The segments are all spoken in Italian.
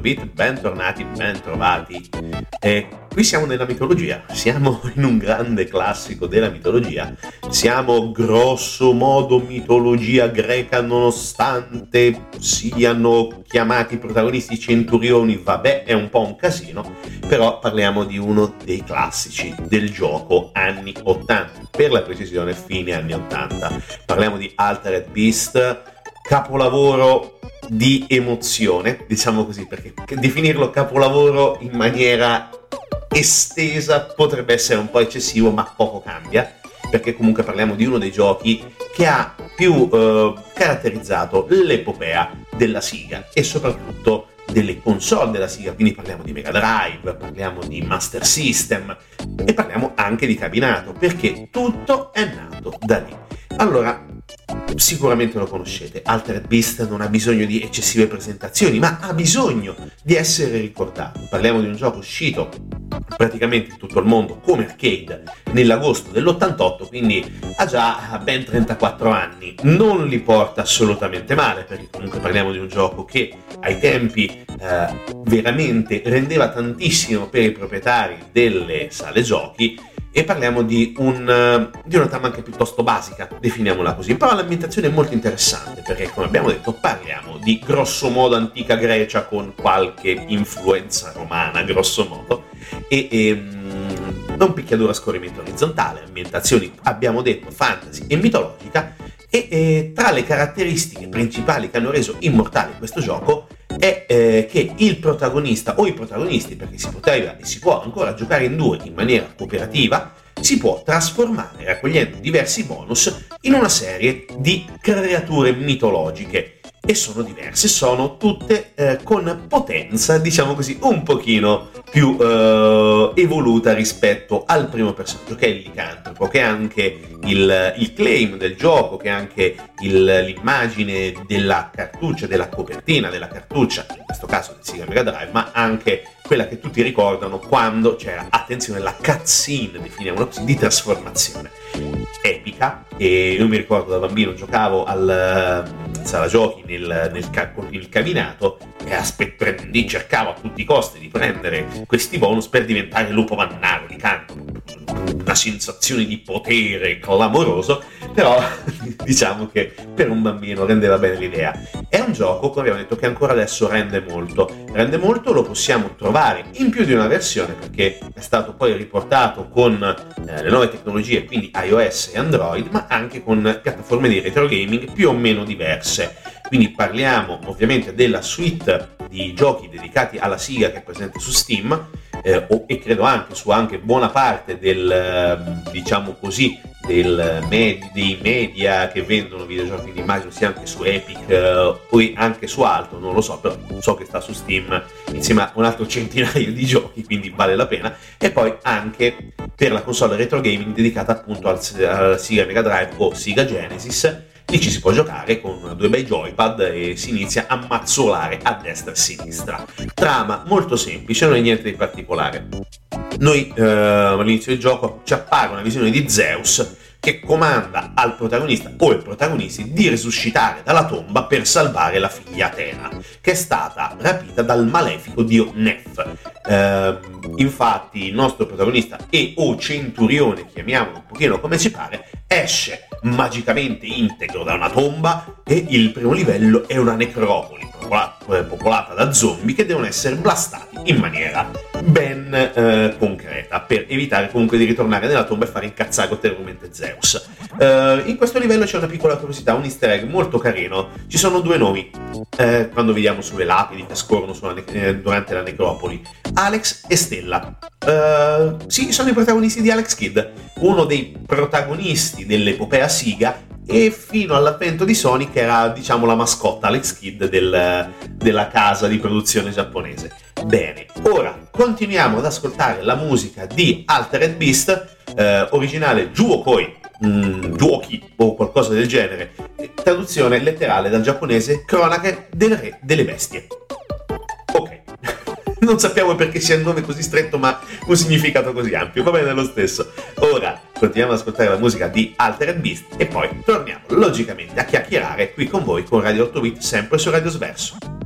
Amici di Radio 8 Bit, bentornati, bentrovati. E qui siamo nella mitologia, siamo in un grande classico della mitologia, siamo grosso modo mitologia greca nonostante siano chiamati protagonisti centurioni, vabbè è un po' un casino, però parliamo di uno dei classici del gioco anni 80, per la precisione fine anni 80. Parliamo di Altered Beast, capolavoro di emozione, diciamo così, perché definirlo capolavoro in maniera estesa potrebbe essere un po' eccessivo, ma poco cambia. perché comunque parliamo di uno dei giochi che ha più eh, caratterizzato l'epopea della Siga e soprattutto delle console della Siga, quindi parliamo di Mega Drive, parliamo di Master System e parliamo anche di cabinato, perché tutto è nato da lì. Allora, sicuramente lo conoscete, Altered Beast non ha bisogno di eccessive presentazioni, ma ha bisogno di essere ricordato. Parliamo di un gioco uscito praticamente in tutto il mondo come arcade nell'agosto dell'88, quindi ha già ben 34 anni. Non li porta assolutamente male, perché comunque parliamo di un gioco che ai tempi eh, veramente rendeva tantissimo per i proprietari delle sale giochi e parliamo di, un, di, una trama anche piuttosto basica, definiamola così. Però l'ambientazione è molto interessante perché, come abbiamo detto, parliamo di grosso modo antica Grecia con qualche influenza romana, grosso modo, e, e um, un picchiaduro a scorrimento orizzontale, ambientazioni, abbiamo detto, fantasy e mitologica, e, e tra le caratteristiche principali che hanno reso immortale questo gioco è eh, che il protagonista o i protagonisti, perché si poteva e si può ancora giocare in due in maniera cooperativa, si può trasformare raccogliendo diversi bonus in una serie di creature mitologiche e sono diverse, sono tutte eh, con potenza, diciamo così, un pochino più eh, evoluta rispetto al primo personaggio, che è il licantropo, che è anche il, il claim del gioco, che è anche il, l'immagine della cartuccia, della copertina della cartuccia, in questo caso del Sega Mega Drive, ma anche quella che tutti ricordano quando c'era, attenzione, la cutscene, definiamola così, di trasformazione. Epica, e io mi ricordo da bambino giocavo al sala giochi nel, nel, nel cabinato e aspettando, cercavo a tutti i costi di prendere questi bonus per diventare lupo mannaro di canto. Una sensazione di potere clamoroso, però diciamo che per un bambino rendeva bene l'idea. È un gioco, come abbiamo detto, che ancora adesso rende molto. Rende molto, lo possiamo trovare in più di una versione perché è stato poi riportato con eh, le nuove tecnologie, quindi iOS e Android, ma anche con piattaforme di retro gaming più o meno diverse. Quindi parliamo ovviamente della suite di giochi dedicati alla Siga che è presente su Steam eh, e credo anche su anche buona parte del, ehm, diciamo così, del med- dei media che vendono videogiochi, quindi immagino sia anche su Epic eh, o anche su altro, non lo so, però so che sta su Steam insieme a un altro centinaio di giochi, quindi vale la pena. E poi anche per la console retro gaming dedicata appunto al, al Sega Mega Drive o Sega Genesis Lì ci si può giocare con due bei joypad e si inizia a mazzolare a destra e a sinistra. Trama molto semplice, non è niente di particolare. Noi eh, all'inizio del gioco ci appare una visione di Zeus che comanda al protagonista o ai protagonisti di risuscitare dalla tomba per salvare la figlia Atena, che è stata rapita dal malefico dio Nef. Eh, infatti il nostro protagonista e o centurione, chiamiamolo un pochino come ci pare, esce magicamente integro da una tomba e il primo livello è una necropoli eh, popolata da zombie che devono essere blastati in maniera ben eh, concreta per evitare comunque di ritornare nella tomba e fare incazzare ulteriormente Zeus. Uh, in questo livello c'è una piccola curiosità, un easter egg molto carino. Ci sono due nomi eh, quando vediamo sulle lapidi che scorrono ne- eh, durante la necropoli: Alex e Stella. Uh, sì, sono i protagonisti di Alex Kidd, uno dei protagonisti dell'epopea Siga e fino all'avvento di Sonic era diciamo la mascotta Alex Kidd del, della casa di produzione giapponese. Bene, ora continuiamo ad ascoltare la musica di Altered Beast, eh, originale Juokoi, mm, Juoki o qualcosa del genere, traduzione letterale dal giapponese Cronache del Re delle Bestie. Ok. non sappiamo perché sia un nome così stretto, ma un significato così ampio. Va bene lo stesso. Ora continuiamo ad ascoltare la musica di Altered Beast e poi torniamo logicamente a chiacchierare qui con voi con Radio 8 Bit, sempre su Radio Sverso.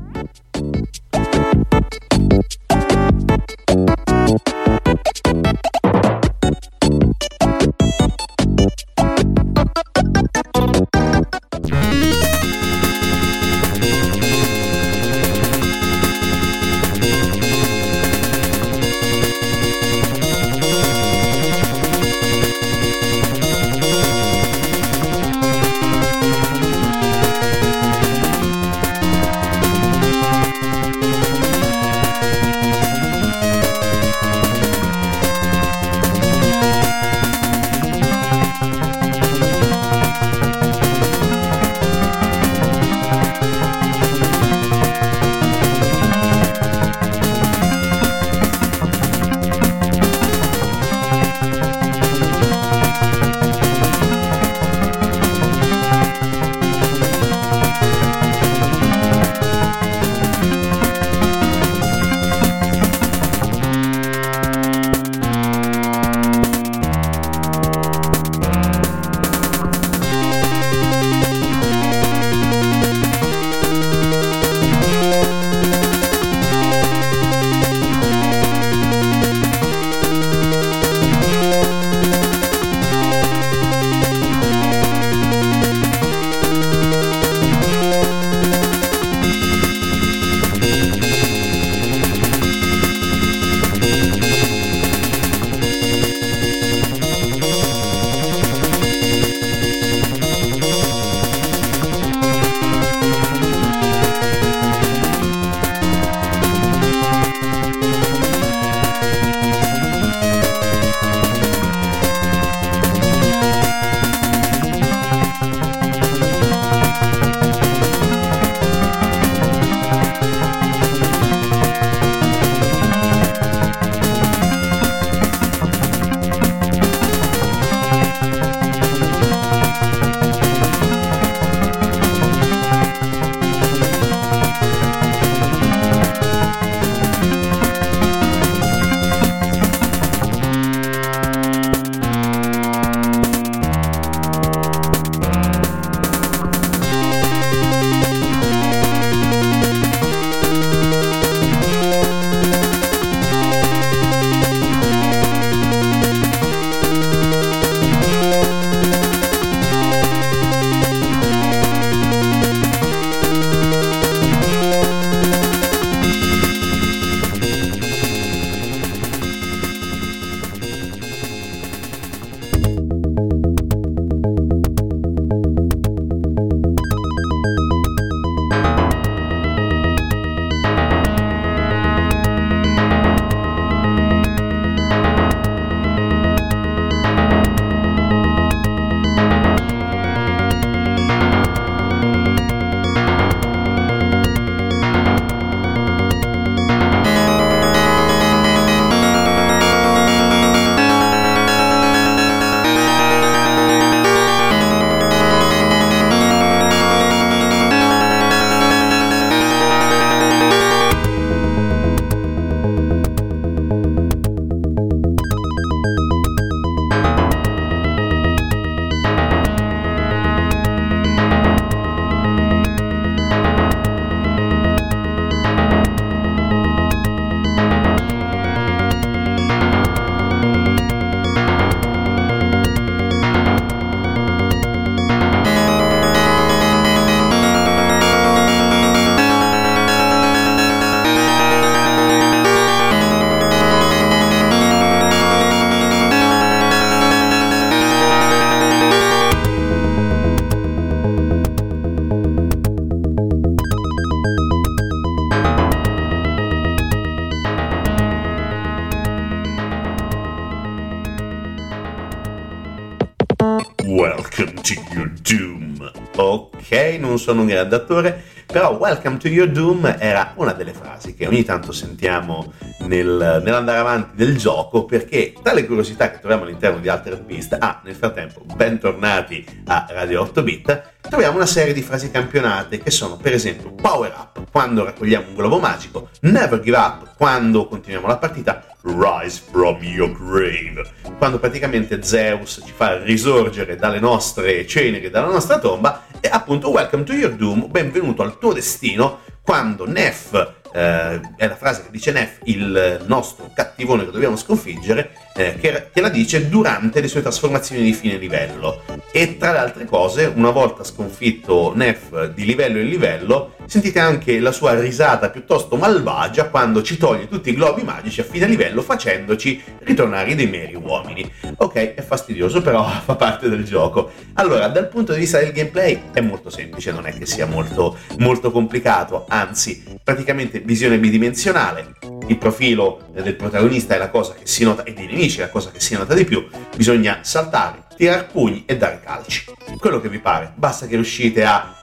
Non sono un grande attore, però Welcome to your doom era una delle frasi che ogni tanto sentiamo nel, nell'andare avanti del gioco perché tra curiosità che troviamo all'interno di Altered Beast, ah, nel frattempo, bentornati a Radio 8 Bit, troviamo una serie di frasi campionate che sono per esempio Power Up quando raccogliamo un globo magico, Never Give Up quando continuiamo la partita, Rise from your grave, quando praticamente Zeus ci fa risorgere dalle nostre ceneri, dalla nostra tomba, e appunto Welcome to your doom, benvenuto al tuo destino, quando Nef eh, è la frase che dice Neff, il nostro cattivone che dobbiamo sconfiggere, eh, che, che, la dice durante le sue trasformazioni di fine livello. E tra le altre cose, una volta sconfitto Neff di livello in livello, sentite anche la sua risata piuttosto malvagia quando ci toglie tutti i globi magici a fine livello facendoci ritornare dei meri uomini. Ok, è fastidioso, però fa parte del gioco. Allora, dal punto di vista del gameplay è molto semplice, non è che sia molto, molto complicato, anzi, praticamente visione bidimensionale, il profilo del protagonista è la cosa che si nota, e dei nemici è la cosa che si nota di più, bisogna saltare, tirare pugni e dare calci. Quello che vi pare, basta che riuscite a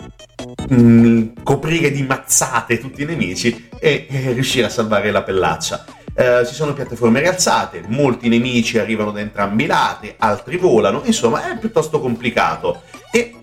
mm, coprire di mazzate tutti i nemici e, e riuscire a salvare la pellaccia. Eh, ci sono piattaforme rialzate, molti nemici arrivano da entrambi i lati, altri volano, insomma è piuttosto complicato. E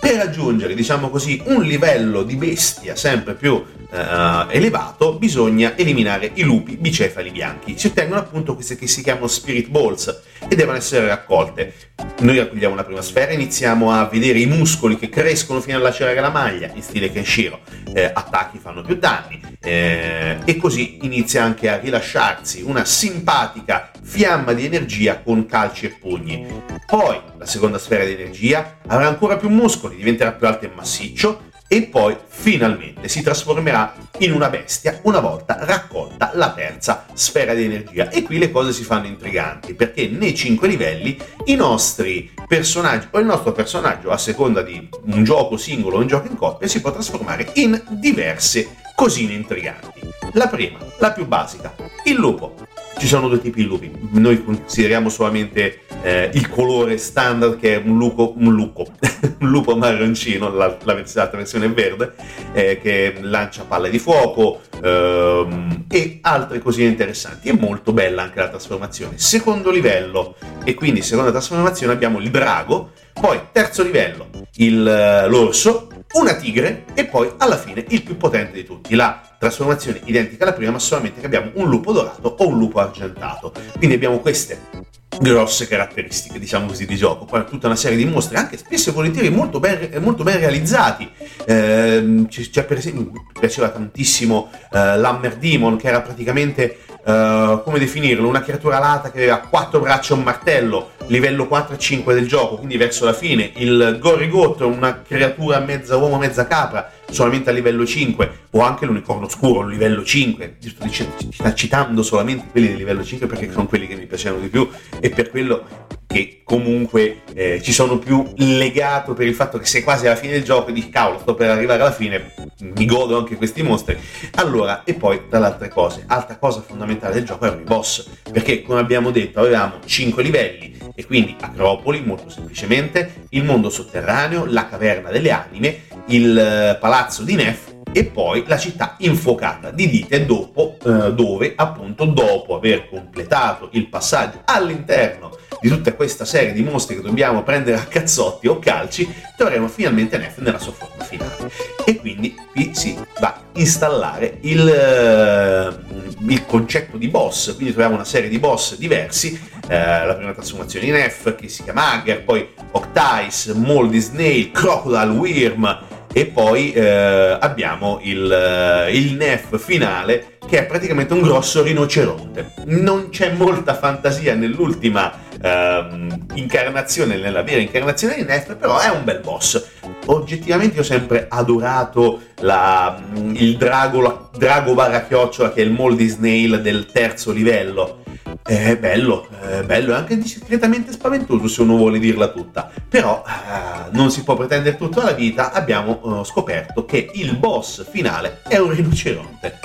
per raggiungere, diciamo così, un livello di bestia sempre più eh, elevato, bisogna eliminare i lupi bicefali bianchi. Si ottengono appunto queste che si chiamano Spirit Balls e devono essere raccolte. Noi raccogliamo una prima sfera, iniziamo a vedere i muscoli che crescono fino a lacerare la maglia, in stile Kenshiro. Eh, attacchi fanno più danni eh, e così inizia anche a rilasciarsi una simpatica fiamma di energia con calci e pugni. Poi la seconda sfera di energia avrà ancora più muscoli, diventerà più alto e massiccio e poi finalmente si trasformerà in una bestia una volta raccolta la terza sfera di energia. E qui le cose si fanno intriganti perché nei cinque livelli i nostri personaggi o il nostro personaggio a seconda di un gioco singolo o un gioco in coppia si può trasformare in diverse cosine intriganti. La prima, la più basica, il lupo. Ci sono due tipi di lupi, noi consideriamo solamente eh, il colore standard che è un, lupo, un, lupo, un lupo marroncino, la, la, versione verde, eh, che lancia palle di fuoco ehm, e altre cosine interessanti. È molto bella anche la trasformazione. Secondo livello, e quindi seconda trasformazione abbiamo il drago, poi terzo livello il, eh, l'orso, una tigre e poi alla fine il più potente di tutti, la trasformazione identica alla prima ma solamente che abbiamo un lupo dorato o un lupo argentato. Quindi abbiamo queste grosse caratteristiche, diciamo così, di gioco. Poi tutta una serie di mostri, anche spesso e volentieri molto ben, molto ben realizzati. Eh, c'è per esempio, mi piaceva tantissimo eh, l'Hammer Demon, che era praticamente, eh, come definirlo, una creatura alata che aveva quattro braccia e un martello, livello 4 e 5 del gioco, quindi verso la fine. Il Gorigotto, una creatura mezza uomo, mezza capra, solamente a livello 5, o anche l'unicorno scuro a livello 5, ci sta citando solamente quelli di livello 5 perché sono quelli che mi piacevano di più e per quello che comunque eh, ci sono più legato per il fatto che sei quasi alla fine del gioco e dici cavolo sto per arrivare alla fine mi godo anche questi mostri. Allora e poi tra le altre cose altra cosa fondamentale del gioco erano i boss perché come abbiamo detto avevamo 5 livelli e quindi Acropoli molto semplicemente il mondo sotterraneo la caverna delle anime il eh, palazzo di Nef e poi la città infuocata di Dite dopo, eh, dove appunto dopo aver completato il passaggio all'interno di tutta questa serie di mostri che dobbiamo prendere a cazzotti o calci, troveremo finalmente Nef nella sua forma finale. E quindi qui si va a installare il, uh, il concetto di boss, quindi troviamo una serie di boss diversi, uh, la prima trasformazione in Nef che si chiama Hagger, poi Octais, Moldy Snail, Crocodile Wyrm, e poi eh, abbiamo il, eh, il Nef finale che è praticamente un grosso rinoceronte. Non c'è molta fantasia nell'ultima ehm, incarnazione, nella vera incarnazione di Nef, però è un bel boss. Oggettivamente ho sempre adorato la, il drago, la, drago barra chiocciola che è il Moldy Snail del terzo livello è bello, è bello, è anche discretamente spaventoso se uno vuole dirla tutta. Però eh, non si può pretendere tutta la vita, abbiamo eh, scoperto che il boss finale è un rinoceronte.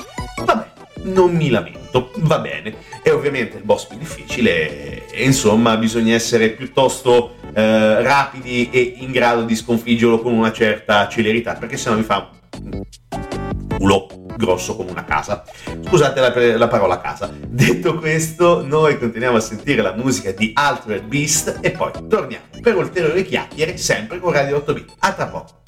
Vabbè, non mi lamento, va bene. E ovviamente il boss più difficile e insomma bisogna essere piuttosto eh, rapidi e in grado di sconfiggerlo con una certa celerità perché sennò mi fa culo grosso come una casa. Scusate la, la, parola casa. Detto questo, noi continuiamo a sentire la musica di Altered Beast e poi torniamo per ulteriori chiacchiere sempre con Radio 8 bit. A tra poco.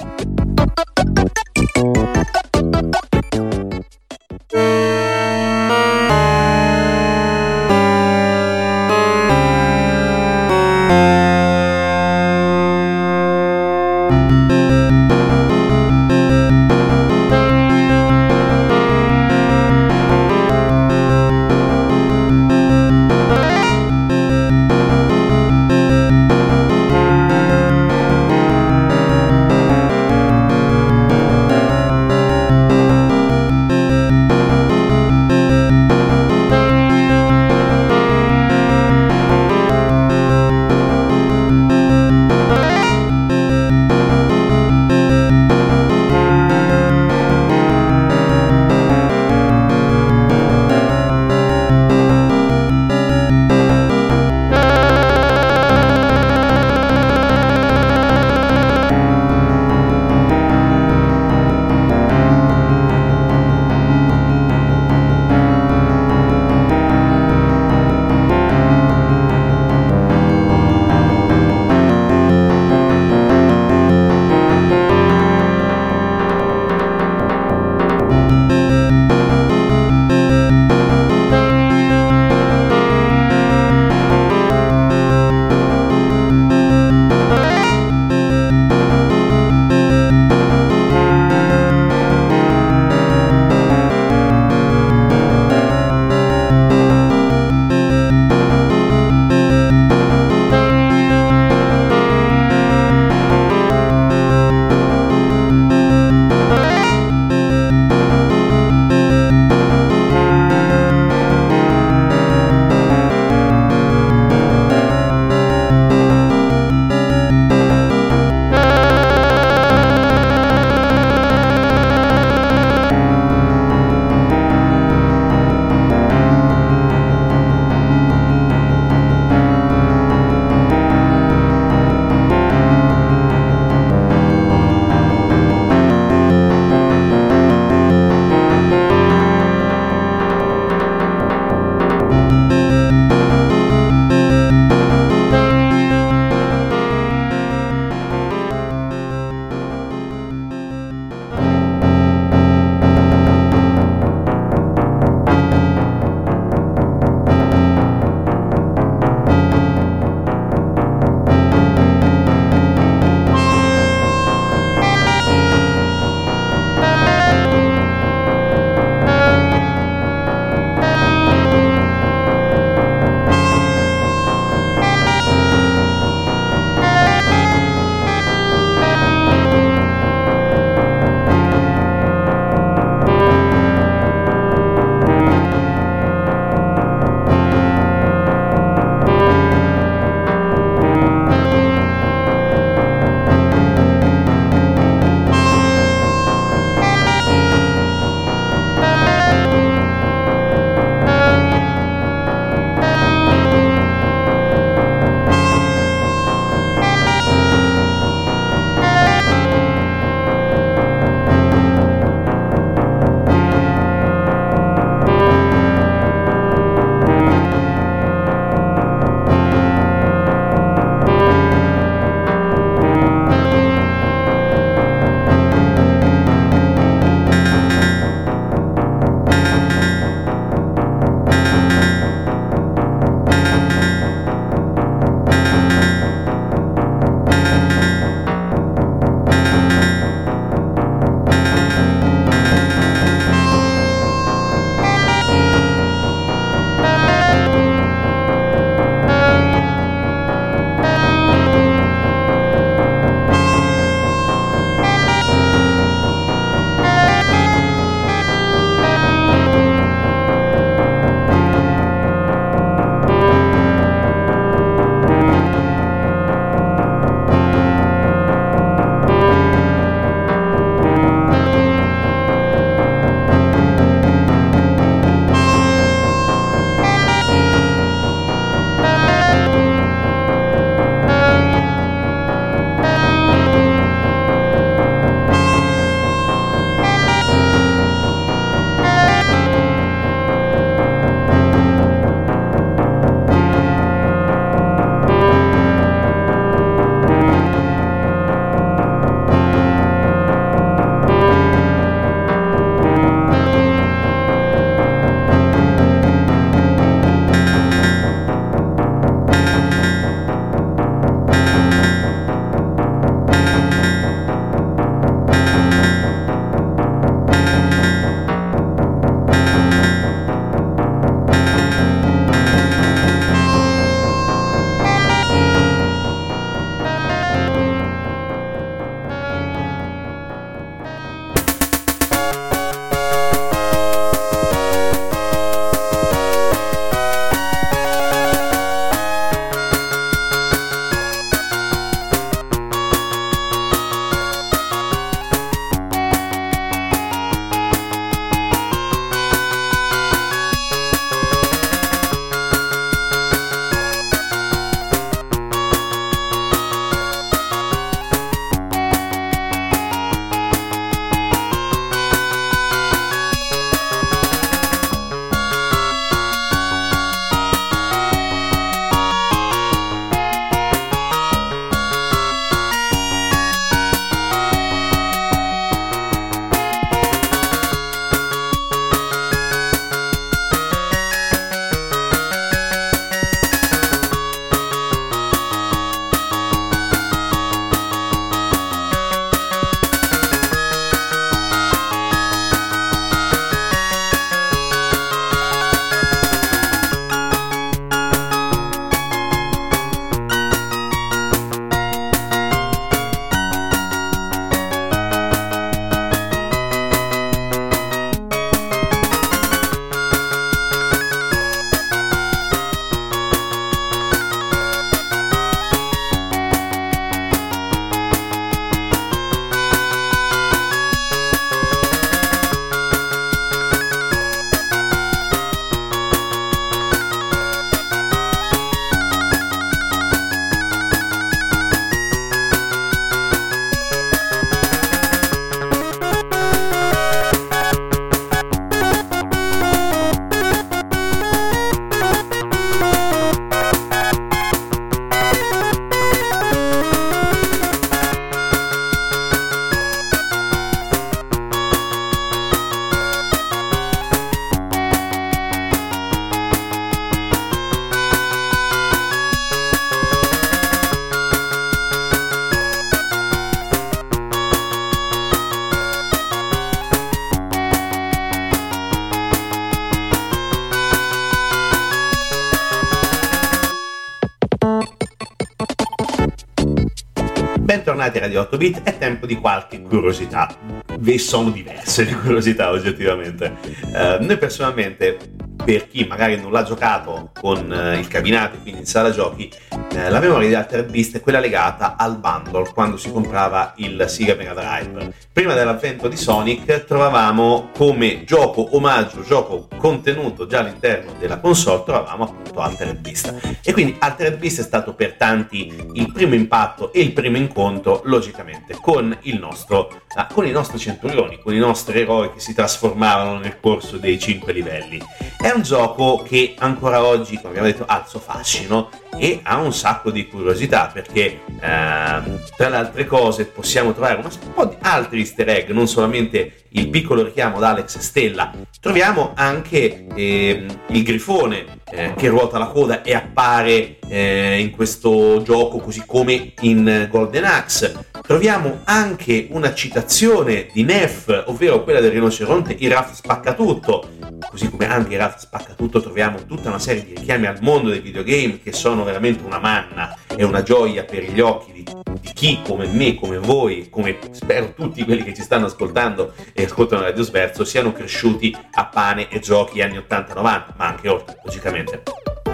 Radio 8 Bit, è tempo di qualche curiosità. Ve sono diverse le curiosità oggettivamente. Uh, noi personalmente per chi magari non l'ha giocato con eh, il cabinato, quindi in sala giochi, eh, la memoria di Altered Beast è quella legata al bundle quando si comprava il Sega Mega Drive. Prima dell'avvento di Sonic trovavamo come gioco omaggio, gioco contenuto già all'interno della console, trovavamo appunto Altered Beast. E quindi Altered Beast è stato per tanti il primo impatto e il primo incontro, logicamente, con, il nostro, ah, con i nostri centurioni, con i nostri eroi che si trasformavano nel corso dei cinque livelli. È un gioco che ancora oggi, come abbiamo detto, ha il suo fascino e ha un sacco di curiosità perché ehm, tra le altre cose possiamo trovare un po' di altri easter egg, non solamente il piccolo richiamo ad Alex Stella, troviamo anche ehm, il grifone eh, che ruota la coda e appare eh, in questo gioco così come in Golden Axe. Troviamo anche una citazione di Neff, ovvero quella del rinoceronte, il Raff spacca tutto, così come anche in Raff spacca tutto troviamo tutta una serie di richiami al mondo dei videogame che sono veramente una manna e una gioia per gli occhi di, di chi come me, come voi, come spero tutti quelli che ci stanno ascoltando e ascoltano Radio Sverso siano cresciuti a pane e giochi anni 80-90, ma anche oltre, logicamente.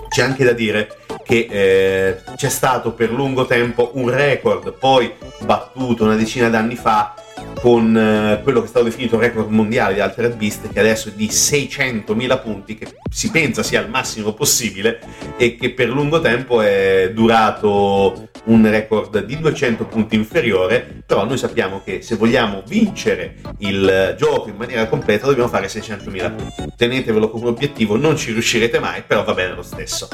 C'è anche da dire che eh, c'è stato per lungo tempo un record poi battuto una decina d'anni fa con eh, quello che è stato definito record mondiale di Altered Beast che adesso è di 600.000 punti che si pensa sia il massimo possibile e che per lungo tempo è durato un record di 200 punti inferiore. Però noi sappiamo che se vogliamo vincere il gioco in maniera completa dobbiamo fare 600.000 punti. Tenetevelo come obiettivo non ci riuscirete mai però va bene lo stesso.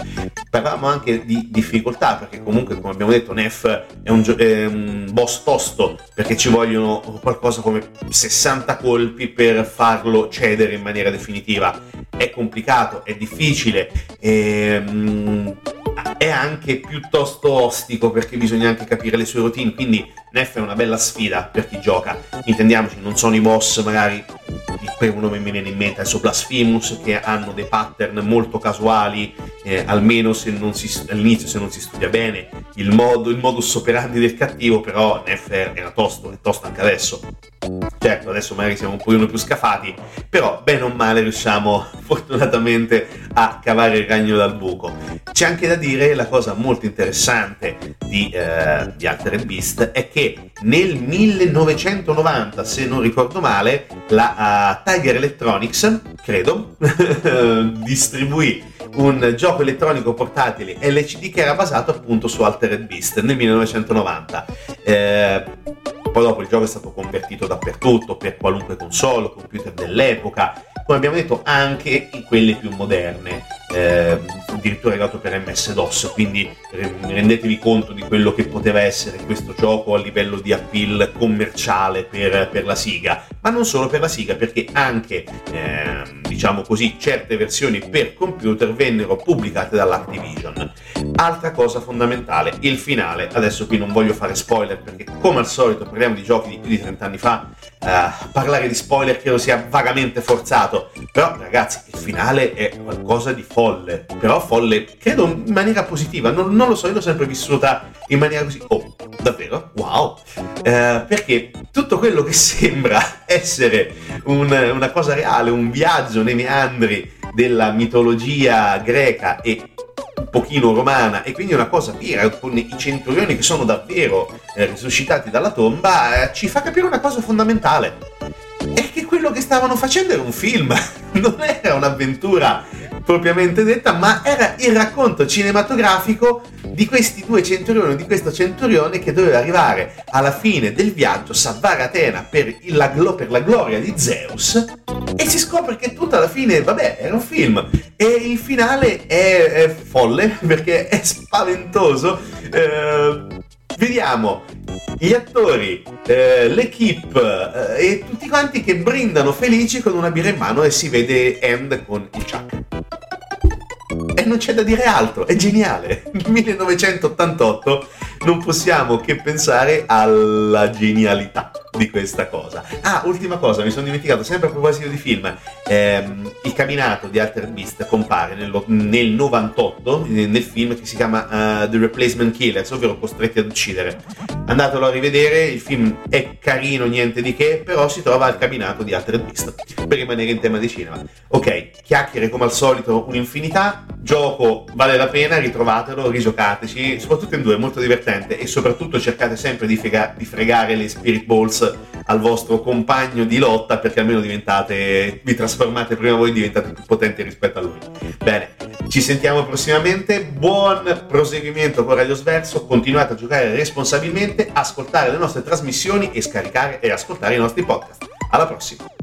Parlavamo anche di difficoltà perché comunque come abbiamo detto Nef è un, gio- è un boss tosto perché ci vogliono qualcosa come 60 colpi per farlo cedere in maniera definitiva. È complicato, è difficile, è, ehm, è anche piuttosto ostico perché bisogna anche capire le sue routine, quindi Neff è una bella sfida per chi gioca. Intendiamoci, non sono i boss magari il primo nome mi viene in mente adesso Blasphemous che hanno dei pattern molto casuali eh, almeno se si, all'inizio se non si studia bene il, modo, il modus operandi del cattivo però Nefer era tosto è tosto anche adesso certo adesso magari siamo un pochino più scafati però bene o male riusciamo fortunatamente a cavare il ragno dal buco c'è anche da dire la cosa molto interessante di, eh, di Altered Beast è che nel 1990 se non ricordo male la uh, Tiger Electronics credo distribuì un gioco elettronico portatile LCD che era basato appunto su Altered Beast nel 1990. Eh, poi dopo il gioco è stato convertito dappertutto, per qualunque console, computer dell'epoca, come abbiamo detto anche in quelle più moderne, eh, addirittura arrivato per MS-DOS, quindi rendetevi conto di quello che poteva essere questo gioco a livello di appeal commerciale per, per la Siga, ma non solo per la Siga, perché anche, eh, diciamo così, certe versioni per computer vennero pubblicate dall'Activision. Altra cosa fondamentale, il finale, adesso qui non voglio fare spoiler perché come al solito parliamo di giochi di più di 30 anni fa, uh, parlare di spoiler credo sia vagamente forzato, però ragazzi il finale è qualcosa di folle, però folle credo in maniera positiva, non, non lo so, io l'ho sempre vissuta in maniera così, oh davvero, wow, uh, perché tutto quello che sembra essere un, una cosa reale, un viaggio nei meandri della mitologia greca e pochino romana e quindi una cosa vera con i centurioni che sono davvero eh, risuscitati dalla tomba eh, ci fa capire una cosa fondamentale. È che quello che stavano facendo era un film non era un'avventura propriamente detta ma era il racconto cinematografico di questi due centurioni di questo centurione che doveva arrivare alla fine del viaggio salvare Atena per, la, per la gloria di Zeus e si scopre che tutta la fine, vabbè, era un film. E il finale è, è folle perché è spaventoso. Eh, vediamo gli attori, eh, l'equipe eh, e tutti quanti che brindano felici con una birra in mano e si vede End con il Chuck. E non c'è da dire altro, è geniale. 1988 non possiamo che pensare alla genialità. Di questa cosa. Ah, ultima cosa, mi sono dimenticato, sempre a proposito di film, ehm, il camminato di Alter Beast compare nel, nel 98 nel film che si chiama uh, The Replacement Killers, ovvero Costretti ad uccidere. Andatelo a rivedere, il film è carino, niente di che, però si trova al camminato di Alter Beast, per rimanere in tema di cinema. Ok, chiacchiere come al solito un'infinità, gioco vale la pena, ritrovatelo, rigiocateci, soprattutto in due, è molto divertente e soprattutto cercate sempre di, frega- di fregare le Spirit Balls al vostro compagno di lotta perché almeno diventate, vi trasformate prima voi, diventate più potenti rispetto a lui. Bene, ci sentiamo prossimamente, buon proseguimento con Radio Sverso, continuate a giocare responsabilmente, ascoltare le nostre trasmissioni e scaricare e ascoltare i nostri podcast. Alla prossima!